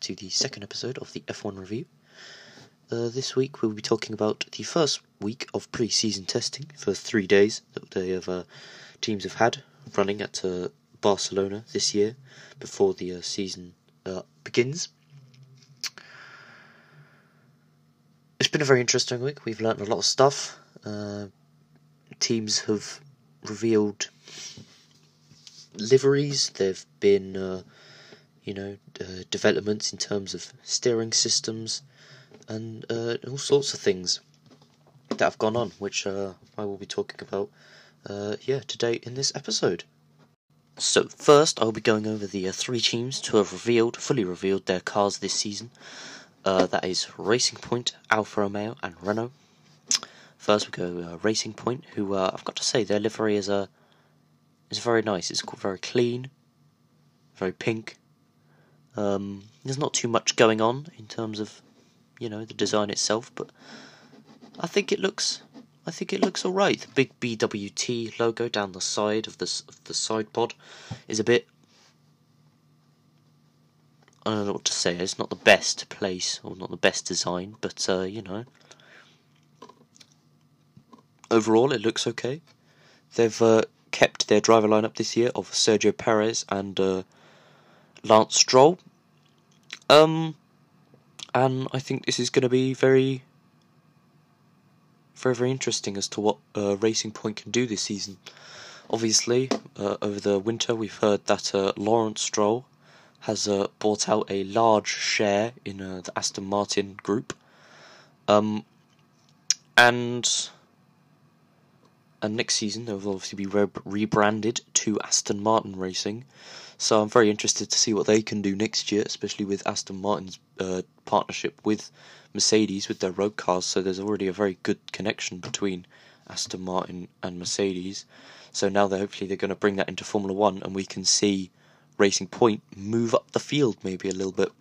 to the second episode of the F1 review. Uh, this week we'll be talking about the first week of pre-season testing for three days that they have uh, teams have had running at uh, Barcelona this year before the uh, season uh, begins. It's been a very interesting week. We've learned a lot of stuff. Uh, teams have revealed liveries. They've been, you know, uh, developments in terms of steering systems and uh, all sorts of things that have gone on, which uh, I will be talking about, uh, yeah, today in this episode. So first, I'll be going over the uh, three teams to have revealed, fully revealed their cars this season. that is Racing Point, Alfa Romeo, and Renault. First, we go Racing Point, who I've got to say their livery is a it's very nice. It's very clean, very pink. Um, there's not too much going on in terms of, you know, the design itself, but I think it looks, I think it looks all right. The big BWT logo down the side of the of the side pod is a bit. I don't know what to say. It's not the best place or not the best design, but uh, you know, overall it looks okay. They've uh, kept their driver lineup this year of Sergio Perez and uh, Lance Stroll. Um, and I think this is going to be very, very, very interesting as to what uh, Racing Point can do this season. Obviously, uh, over the winter, we've heard that uh, Lawrence Stroll has uh, bought out a large share in uh, the Aston Martin group. Um, and and next season they'll obviously be re- rebranded to Aston Martin Racing. So I'm very interested to see what they can do next year, especially with Aston Martin's uh, partnership with Mercedes with their road cars. So there's already a very good connection between Aston Martin and Mercedes. So now they're hopefully they're going to bring that into Formula One, and we can see Racing Point move up the field maybe a little bit.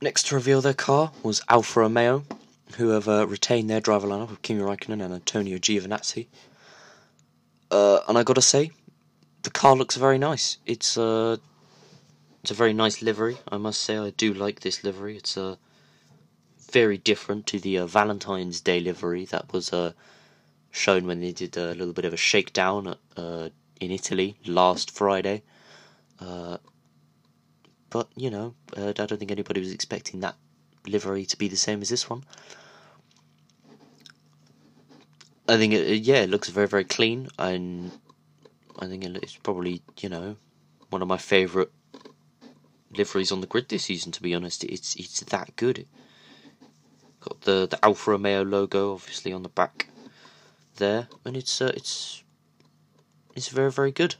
Next to reveal their car was Alfa Romeo who have uh, retained their driver lineup of Kimi Raikkonen and Antonio Giovinazzi. Uh, and I gotta say, the car looks very nice. It's uh, it's a very nice livery. I must say, I do like this livery. It's uh, very different to the uh, Valentine's Day livery that was uh, shown when they did a little bit of a shakedown at, uh, in Italy last Friday. Uh, but you know, I don't think anybody was expecting that livery to be the same as this one. I think it, yeah, it looks very very clean, and I think it's probably you know one of my favourite liveries on the grid this season. To be honest, it's it's that good. Got the the Alfa Romeo logo obviously on the back there, and it's uh, it's it's very very good.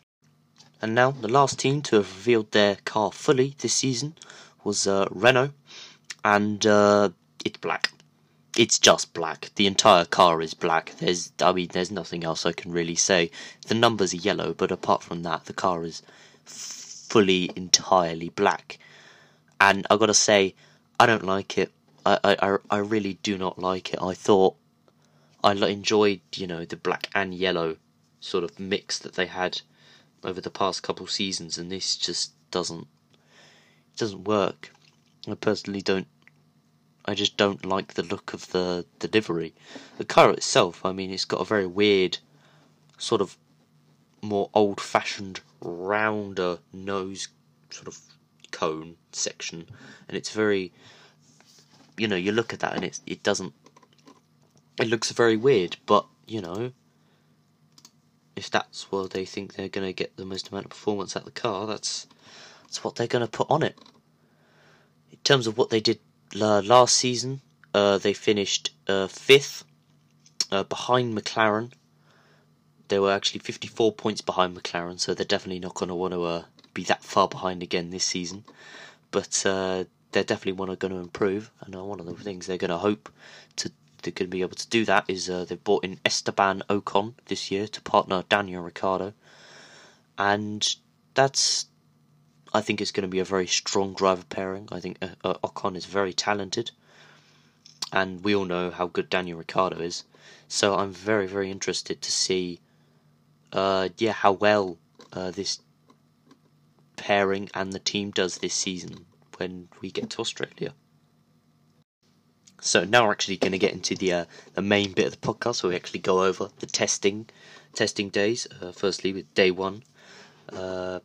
And now the last team to have revealed their car fully this season was uh, Renault and uh, it's black. It's just black. The entire car is black. There's, I mean, there's nothing else I can really say. The numbers are yellow, but apart from that, the car is fully, entirely black. And I gotta say, I don't like it. I, I, I really do not like it. I thought I enjoyed, you know, the black and yellow sort of mix that they had over the past couple seasons, and this just doesn't doesn't work. I personally don't I just don't like the look of the, delivery. The car itself, I mean, it's got a very weird, sort of more old fashioned, rounder nose sort of cone section, and it's very, you know, you look at that and it it doesn't, it looks very weird, but you know, if that's what they think they're going to get the most amount of performance out of the car, that's that's what they're going to put on it. In terms of what they did last season, uh, they finished uh, fifth uh, behind McLaren. They were actually 54 points behind McLaren, so they're definitely not going to want to uh, be that far behind again this season. But uh, they're definitely want going to improve, and one of the things they're going to hope to they're going to be able to do that is uh, they've brought in Esteban Ocon this year to partner Daniel Ricciardo, and that's I think it's going to be a very strong driver pairing. I think uh, uh, Ocon is very talented, and we all know how good Daniel Ricciardo is. So I'm very very interested to see, uh, yeah, how well uh, this pairing and the team does this season when we get to Australia. So now we're actually going to get into the uh, the main bit of the podcast, where we actually go over the testing testing days. Uh, firstly, with day one, uh,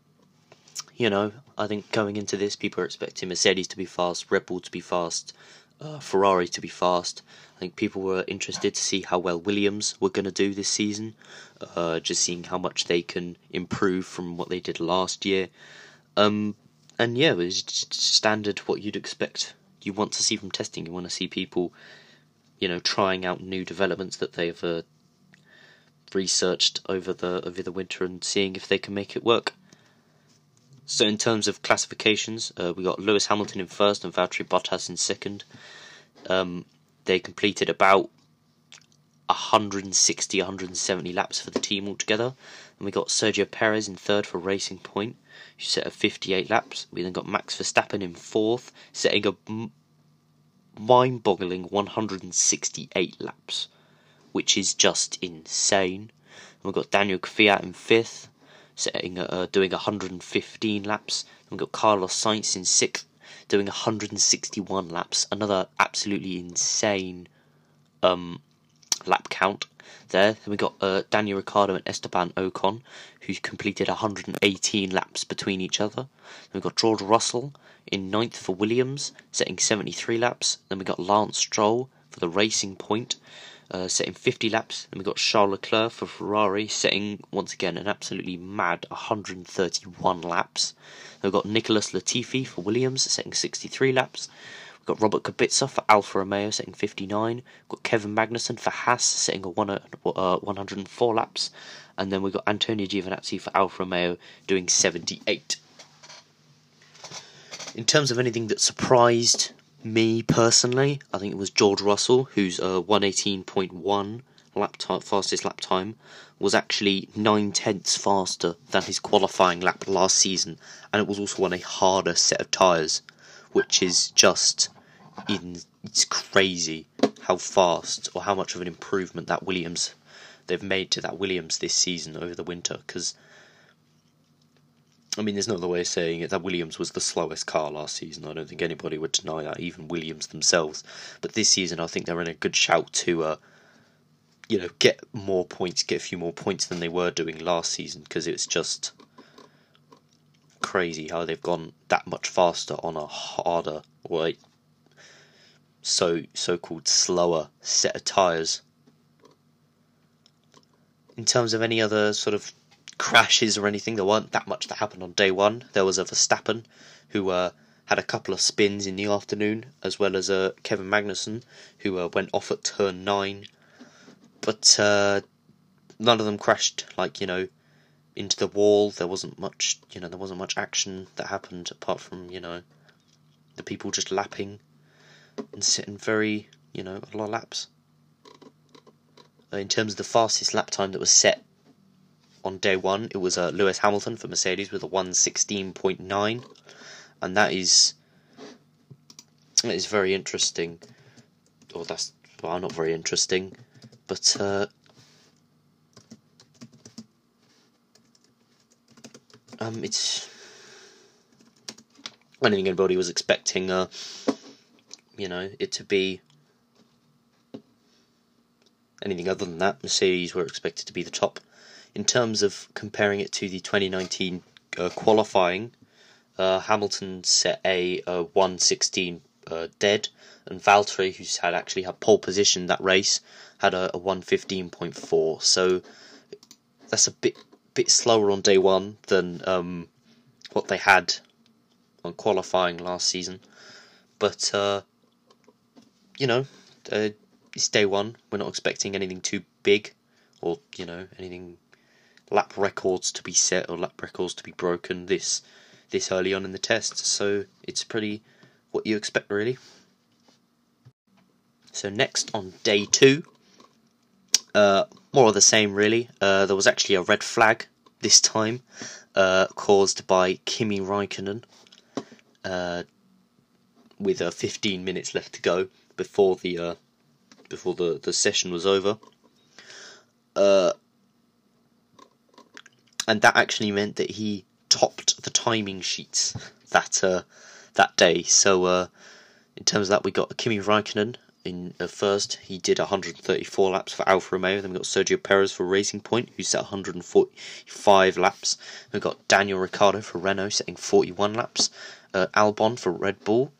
you know, I think going into this, people are expecting Mercedes to be fast, Red Bull to be fast, uh, Ferrari to be fast. I think people were interested to see how well Williams were going to do this season, uh, just seeing how much they can improve from what they did last year. Um, and yeah, it was standard what you'd expect. You want to see from testing. You want to see people, you know, trying out new developments that they've uh, researched over the over the winter and seeing if they can make it work. So in terms of classifications, uh, we got Lewis Hamilton in first and Valtteri Bottas in second. Um, they completed about 160, 170 laps for the team altogether. And we got Sergio Perez in third for Racing Point, who set a 58 laps. We then got Max Verstappen in fourth, setting a mind-boggling 168 laps, which is just insane. And we've got Daniel Kvyat in fifth, setting uh, doing 115 laps. We've got Carlos Sainz in sixth, doing 161 laps. Another absolutely insane um, lap count there. Then we got uh, Daniel Ricciardo and Esteban Ocon, who completed 118 laps between each other. Then we got George Russell in ninth for Williams, setting 73 laps. Then we got Lance Stroll for the Racing Point, uh, setting 50 laps. And we got Charles Leclerc for Ferrari, setting once again an absolutely mad 131 laps. We've got Nicholas Latifi for Williams, setting 63 laps. We've got Robert Kubica for Alfa Romeo, setting 59. We've got Kevin Magnussen for Haas, setting a one, uh, 104 laps. And then we've got Antonio Giovinazzi for Alfa Romeo, doing 78. In terms of anything that surprised me personally, I think it was George Russell, whose uh, 118.1 lap time, fastest lap time was actually nine tenths faster than his qualifying lap last season, and it was also on a harder set of tyres, which is just in it's crazy how fast or how much of an improvement that Williams they've made to that Williams this season over the winter. Because I mean, there's no other way of saying it. That Williams was the slowest car last season. I don't think anybody would deny that, even Williams themselves. But this season, I think they're in a good shout to, uh, you know, get more points, get a few more points than they were doing last season because it's just crazy how they've gone that much faster on a harder, or so so-called slower set of tyres. In terms of any other sort of crashes or anything. There weren't that much that happened on day one. There was a Verstappen who uh, had a couple of spins in the afternoon, as well as uh, Kevin Magnussen who uh, went off at turn nine. But uh, none of them crashed like you know into the wall. There wasn't much you know there wasn't much action that happened apart from you know the people just lapping and sitting very you know a lot of laps. Uh, in terms of the fastest lap time that was set on day one, it was uh, Lewis Hamilton for Mercedes with a 116.9, and that is that is very interesting. Or that's well, not very interesting, but uh, um, it's I don't think anybody was expecting, uh, you know, it to be anything other than that. Mercedes were expected to be the top in terms of comparing it to the 2019 uh, qualifying, uh, Hamilton set a, a 116 uh, dead, and Valtteri, who's had actually had pole position that race, had a, a 115.4. So that's a bit bit slower on day one than um, what they had on qualifying last season. But uh, you know, uh, it's day one. We're not expecting anything too big, or you know, anything lap records to be set or lap records to be broken this this early on in the test. So it's pretty what you expect really. So next on day two, uh, more of the same really. Uh, there was actually a red flag this time, uh, caused by Kimi Raikkonen, uh, with uh, 15 minutes left to go before the uh, before the, the session was over. And that actually meant that he topped the timing sheets that uh, that day. So uh, in terms of that, we got Kimi Raikkonen in uh, first. He did 134 laps for Alfa Romeo. Then we got Sergio Perez for Racing Point, who set 145 laps. We got Daniel Ricciardo for Renault, setting 41 laps. Uh, Albon for Red Bull,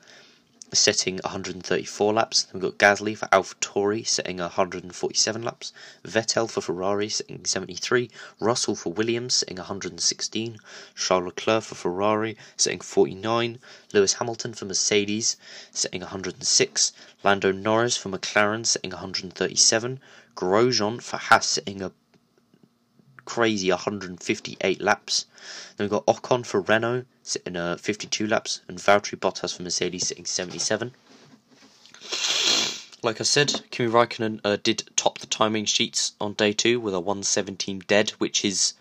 setting 134 laps. Then we've got Gasly for AlphaTauri setting 147 laps. Vettel for Ferrari setting 73. Russell for Williams setting 116. Charles Leclerc for Ferrari setting 49. Lewis Hamilton for Mercedes setting 106. Lando Norris for McLaren setting 137. Grosjean for Haas setting a crazy 158 laps. Then we've got Ocon for Renault sitting uh, 52 laps, and Valtteri Bottas for Mercedes sitting 77. Like I said, Kimi Raikkonen uh, did top the timing sheets on day two with a 117 dead, which is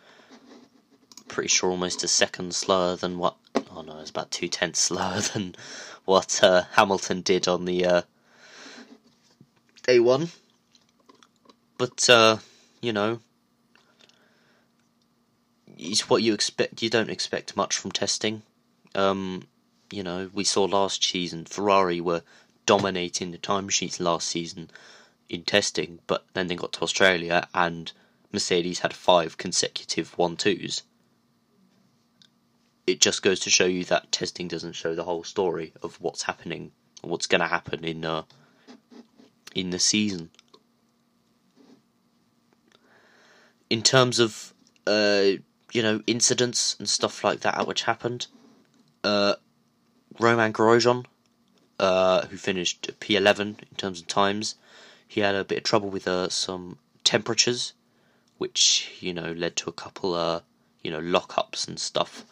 pretty sure almost a second slower than what. Oh no, it's about two tenths slower than what uh, Hamilton did on the uh, day one. But uh, you know, it's what you expect. You don't expect much from testing. Um, you know, we saw last season Ferrari were dominating the timesheets last season in testing, but then they got to Australia and Mercedes had five consecutive one twos. It just goes to show you that testing doesn't show the whole story of what's happening, what's going to happen in uh, in the season. In terms of uh, you know, incidents and stuff like that which happened. Uh, Romain Grosjean, uh, who finished P11 in terms of times, he had a bit of trouble with uh, some temperatures, which you know led to a couple uh, you know lockups and stuff.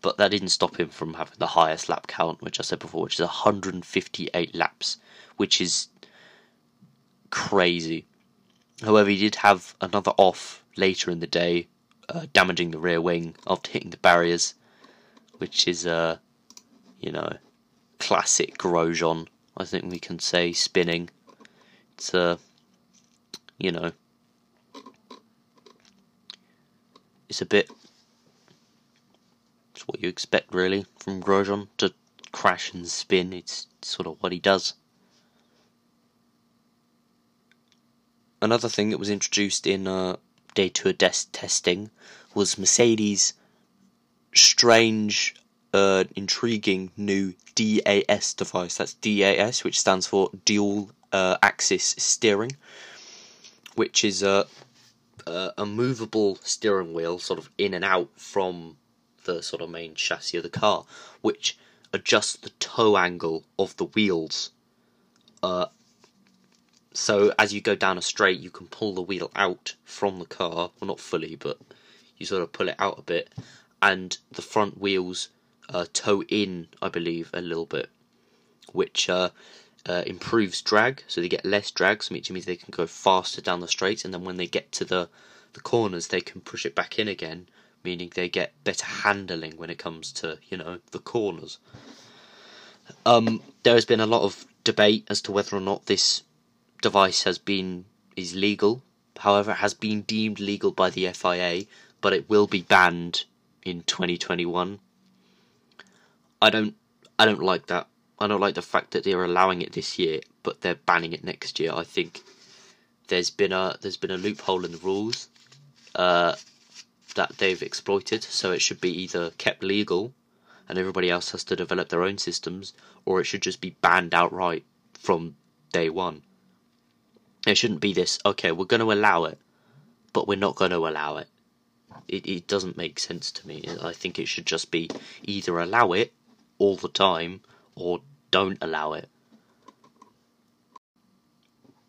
But that didn't stop him from having the highest lap count, which I said before, which is 158 laps, which is crazy. However, he did have another off later in the day uh, damaging the rear wing after hitting the barriers, which is, uh, you know, classic Grosjean, I think we can say, spinning. It's, uh, you know, it's a bit, it's what you expect really from Grosjean to crash and spin, it's sort of what he does. Another thing that was introduced in uh, day two of des- testing was Mercedes' strange, uh, intriguing new DAS device. That's DAS, which stands for Dual uh, Axis Steering, which is a, a, a movable steering wheel, sort of in and out from the sort of main chassis of the car, which adjusts the toe angle of the wheels uh, so as you go down a straight, you can pull the wheel out from the car. Well, not fully, but you sort of pull it out a bit, and the front wheels uh, toe in, I believe, a little bit, which uh, uh, improves drag. So they get less drag, so which means they can go faster down the straights, and then when they get to the the corners, they can push it back in again, meaning they get better handling when it comes to you know the corners. Um, there has been a lot of debate as to whether or not this device has been is legal. However, it has been deemed legal by the FIA, but it will be banned in 2021. I don't I don't like that. I don't like the fact that they're allowing it this year, but they're banning it next year. I think there's been a there's been a loophole in the rules uh, that they've exploited, so it should be either kept legal and everybody else has to develop their own systems, or it should just be banned outright from day one. It shouldn't be this, okay, we're going to allow it, but we're not going to allow it. it. It doesn't make sense to me. I think it should just be either allow it all the time or don't allow it.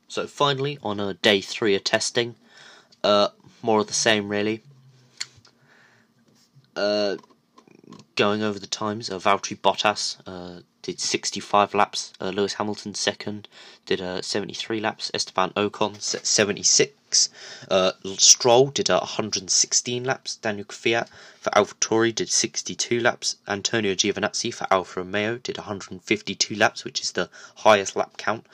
So finally, on a day three of testing, uh, more of the same really. Uh, going over the times, uh, Valtteri Bottas uh, did 65 laps. Uh, Lewis Hamilton second did uh, 73 laps. Esteban Ocon set 76. Uh, Stroll did uh, 116 laps. Daniel Kvyat for AlphaTauri did 62 laps. Antonio Giovinazzi for Alfa Romeo did 152 laps, which is the highest lap count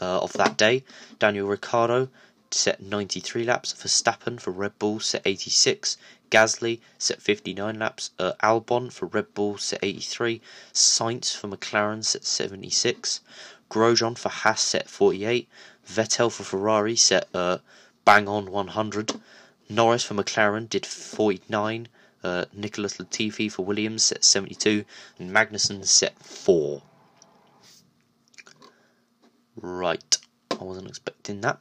uh, of that day. Daniel Ricciardo set 93 laps. For Verstappen for Red Bull set 86. Gasly set 59 laps. Uh, Albon for Red Bull set 83. Sainz for McLaren set 76. Grosjean for Haas set 48. Vettel for Ferrari set uh, bang on 100. Norris for McLaren did 49. Uh, Nicholas Latifi for Williams set 72. And Magnussen set 4. Right. I wasn't expecting that.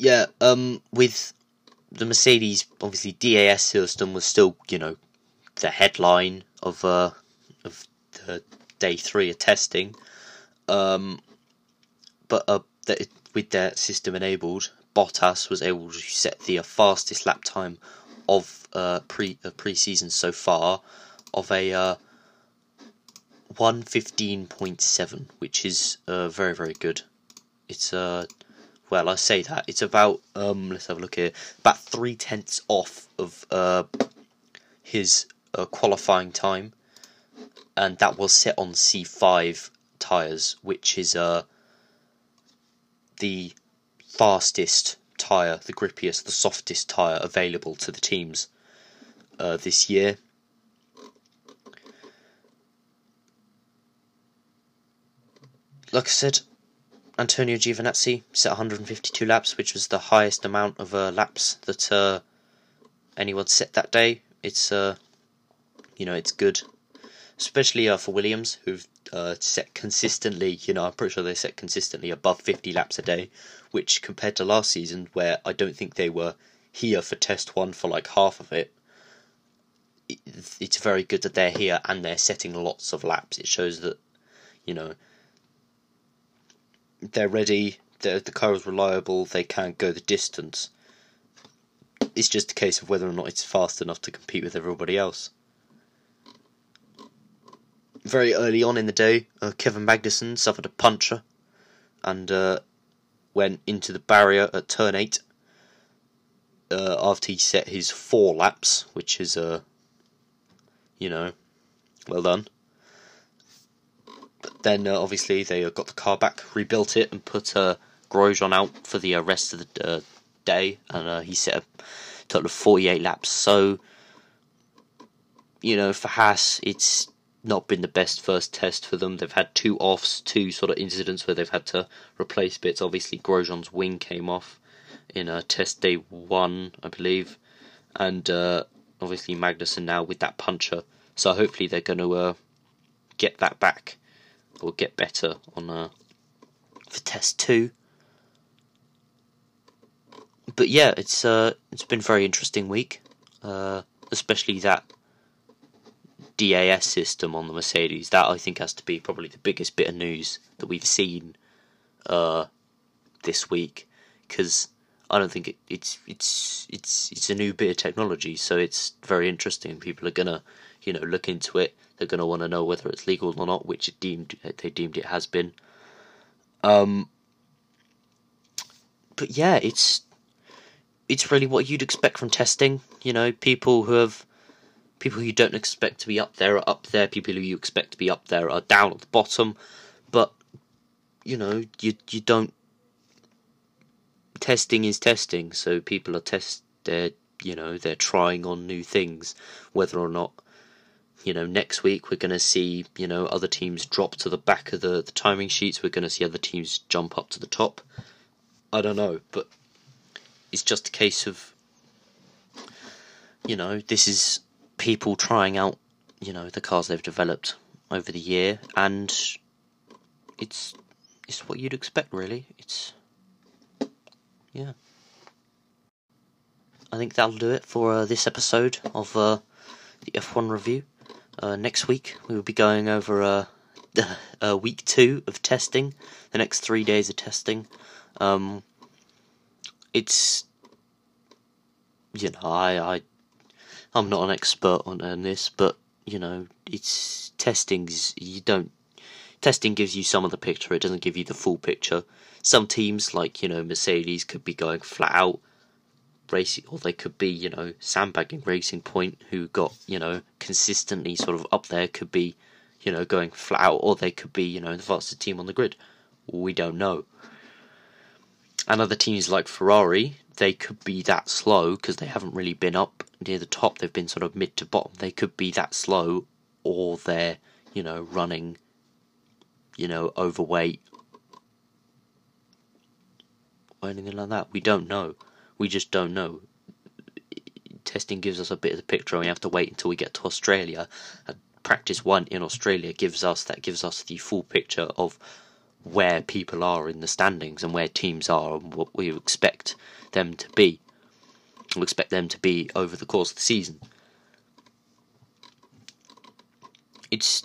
Yeah, um, with the Mercedes, obviously DAS system was still, you know, the headline of uh of the day three of testing. Um, but uh, the, with their system enabled, Bottas was able to set the uh, fastest lap time of uh pre uh, pre-season so far of a uh, 115.7, which is uh, very, very good. It's, uh, well, I say that. It's about, um, let's have a look here, about three tenths off of uh, his uh, qualifying time. And that was set on C5 tyres, which is uh, the fastest tyre, the grippiest, the softest tyre available to the teams uh, this year. like I said, Antonio Giovinazzi set 152 laps, which was the highest amount of uh, laps that uh, anyone set that day. It's uh, you know, it's good, especially uh, for Williams, who've uh, set consistently. You know, I'm pretty sure they set consistently above 50 laps a day, which compared to last season, where I don't think they were here for test one for like half of it. It's very good that they're here and they're setting lots of laps. It shows that, you know, they're ready, the the car is reliable, they can go the distance. It's just a case of whether or not it's fast enough to compete with everybody else. Very early on in the day, uh, Kevin Magnussen suffered a puncture and uh, went into the barrier at turn 8 uh, after he set his four laps, which is, uh, you know, well done. Then uh, obviously they uh, got the car back, rebuilt it, and put uh, Grosjean out for the uh, rest of the uh, day, and he set a total of 48 laps. So, you know, for Haas, it's not been the best first test for them. They've had two offs, two sort of incidents where they've had to replace bits. Obviously, Grosjean's wing came off in uh, test day one, I believe, and uh, obviously Magnussen now with that puncher. So hopefully they're going to uh, get that back will get better on uh, for test two. But yeah, it's uh, it's been a very interesting week, uh, especially that DAS system on the Mercedes. That I think has to be probably the biggest bit of news that we've seen uh, this week, because I don't think it, it's it's it's it's a new bit of technology, so it's very interesting. People are gonna you know look into it they're going to want to know whether it's legal or not, which it deemed they deemed it has been. Um, but yeah, it's it's really what you'd expect from testing. You know, people who have people who you don't expect to be up there are up there. People who you expect to be up there are down at the bottom. But you know, you you don't. Testing is testing, so people are test. They're you know they're trying on new things, whether or not you know, next week we're going to see, you know, other teams drop to the back of the, the timing sheets. We're going to see other teams jump up to the top. I don't know, but it's just a case of, you know, this is people trying out, you know, the cars they've developed over the year, and it's it's what you'd expect, really. It's yeah. I think that'll do it for uh, this episode of uh, the F1 review. Uh, next week we will be going over uh, uh, week two of testing, the next three days of testing. Um, it's you know I I I'm not an expert on, on this, but you know it's testing's you don't testing gives you some of the picture. It doesn't give you the full picture. Some teams like you know Mercedes could be going flat out racing, or they could be, you know, sandbagging Racing Point, who got, you know, consistently sort of up there, could be, you know, going flat out, or they could be, you know, the fastest team on the grid. We don't know. And other teams like Ferrari, they could be that slow because they haven't really been up near the top. They've been sort of mid to bottom. They could be that slow, or they're you know running, you know, overweight or anything like that. We don't know. We just don't know. Testing gives us a bit of the picture, and we have to wait until we get to Australia. And practice one in Australia gives us that gives us the full picture of where people are in the standings and where teams are and what we expect them to be. We expect them to be over the course of the season. It's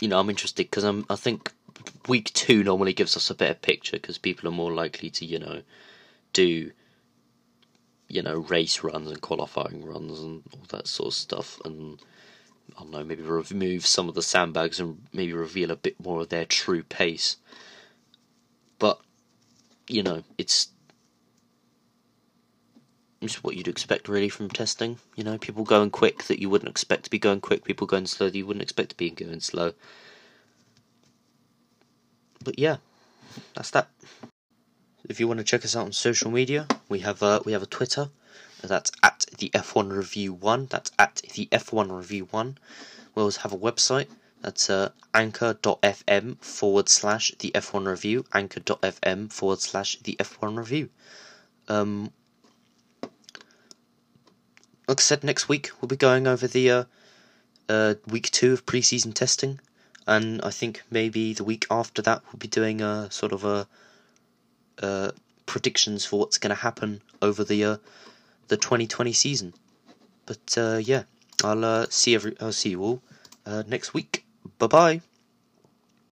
you know I'm interested because I'm I think week two normally gives us a better picture because people are more likely to you know do you know race runs and qualifying runs and all that sort of stuff and I don't know, maybe remove some of the sandbags and maybe reveal a bit more of their true pace. But, you know, it's it's what you'd expect really from testing. You know, people going quick that you wouldn't expect to be going quick, people going slow that you wouldn't expect to be going slow. But yeah, that's that. If you want to check us out on social media, we have a, we have a Twitter that's at the F1 Review 1. That's at the F1 Review 1. We also have a website. That's uh, anchor.fm forward slash the F1 Review. Anchor.fm forward slash the F1 Review. Um, like I said, next week we'll be going over the uh, uh, week two of preseason testing. And I think maybe the week after that we'll be doing a sort of a uh, predictions for what's going to happen over the uh, the 2020 season. But uh, yeah, I'll uh, see every I'll see you all uh, next week. Bye bye.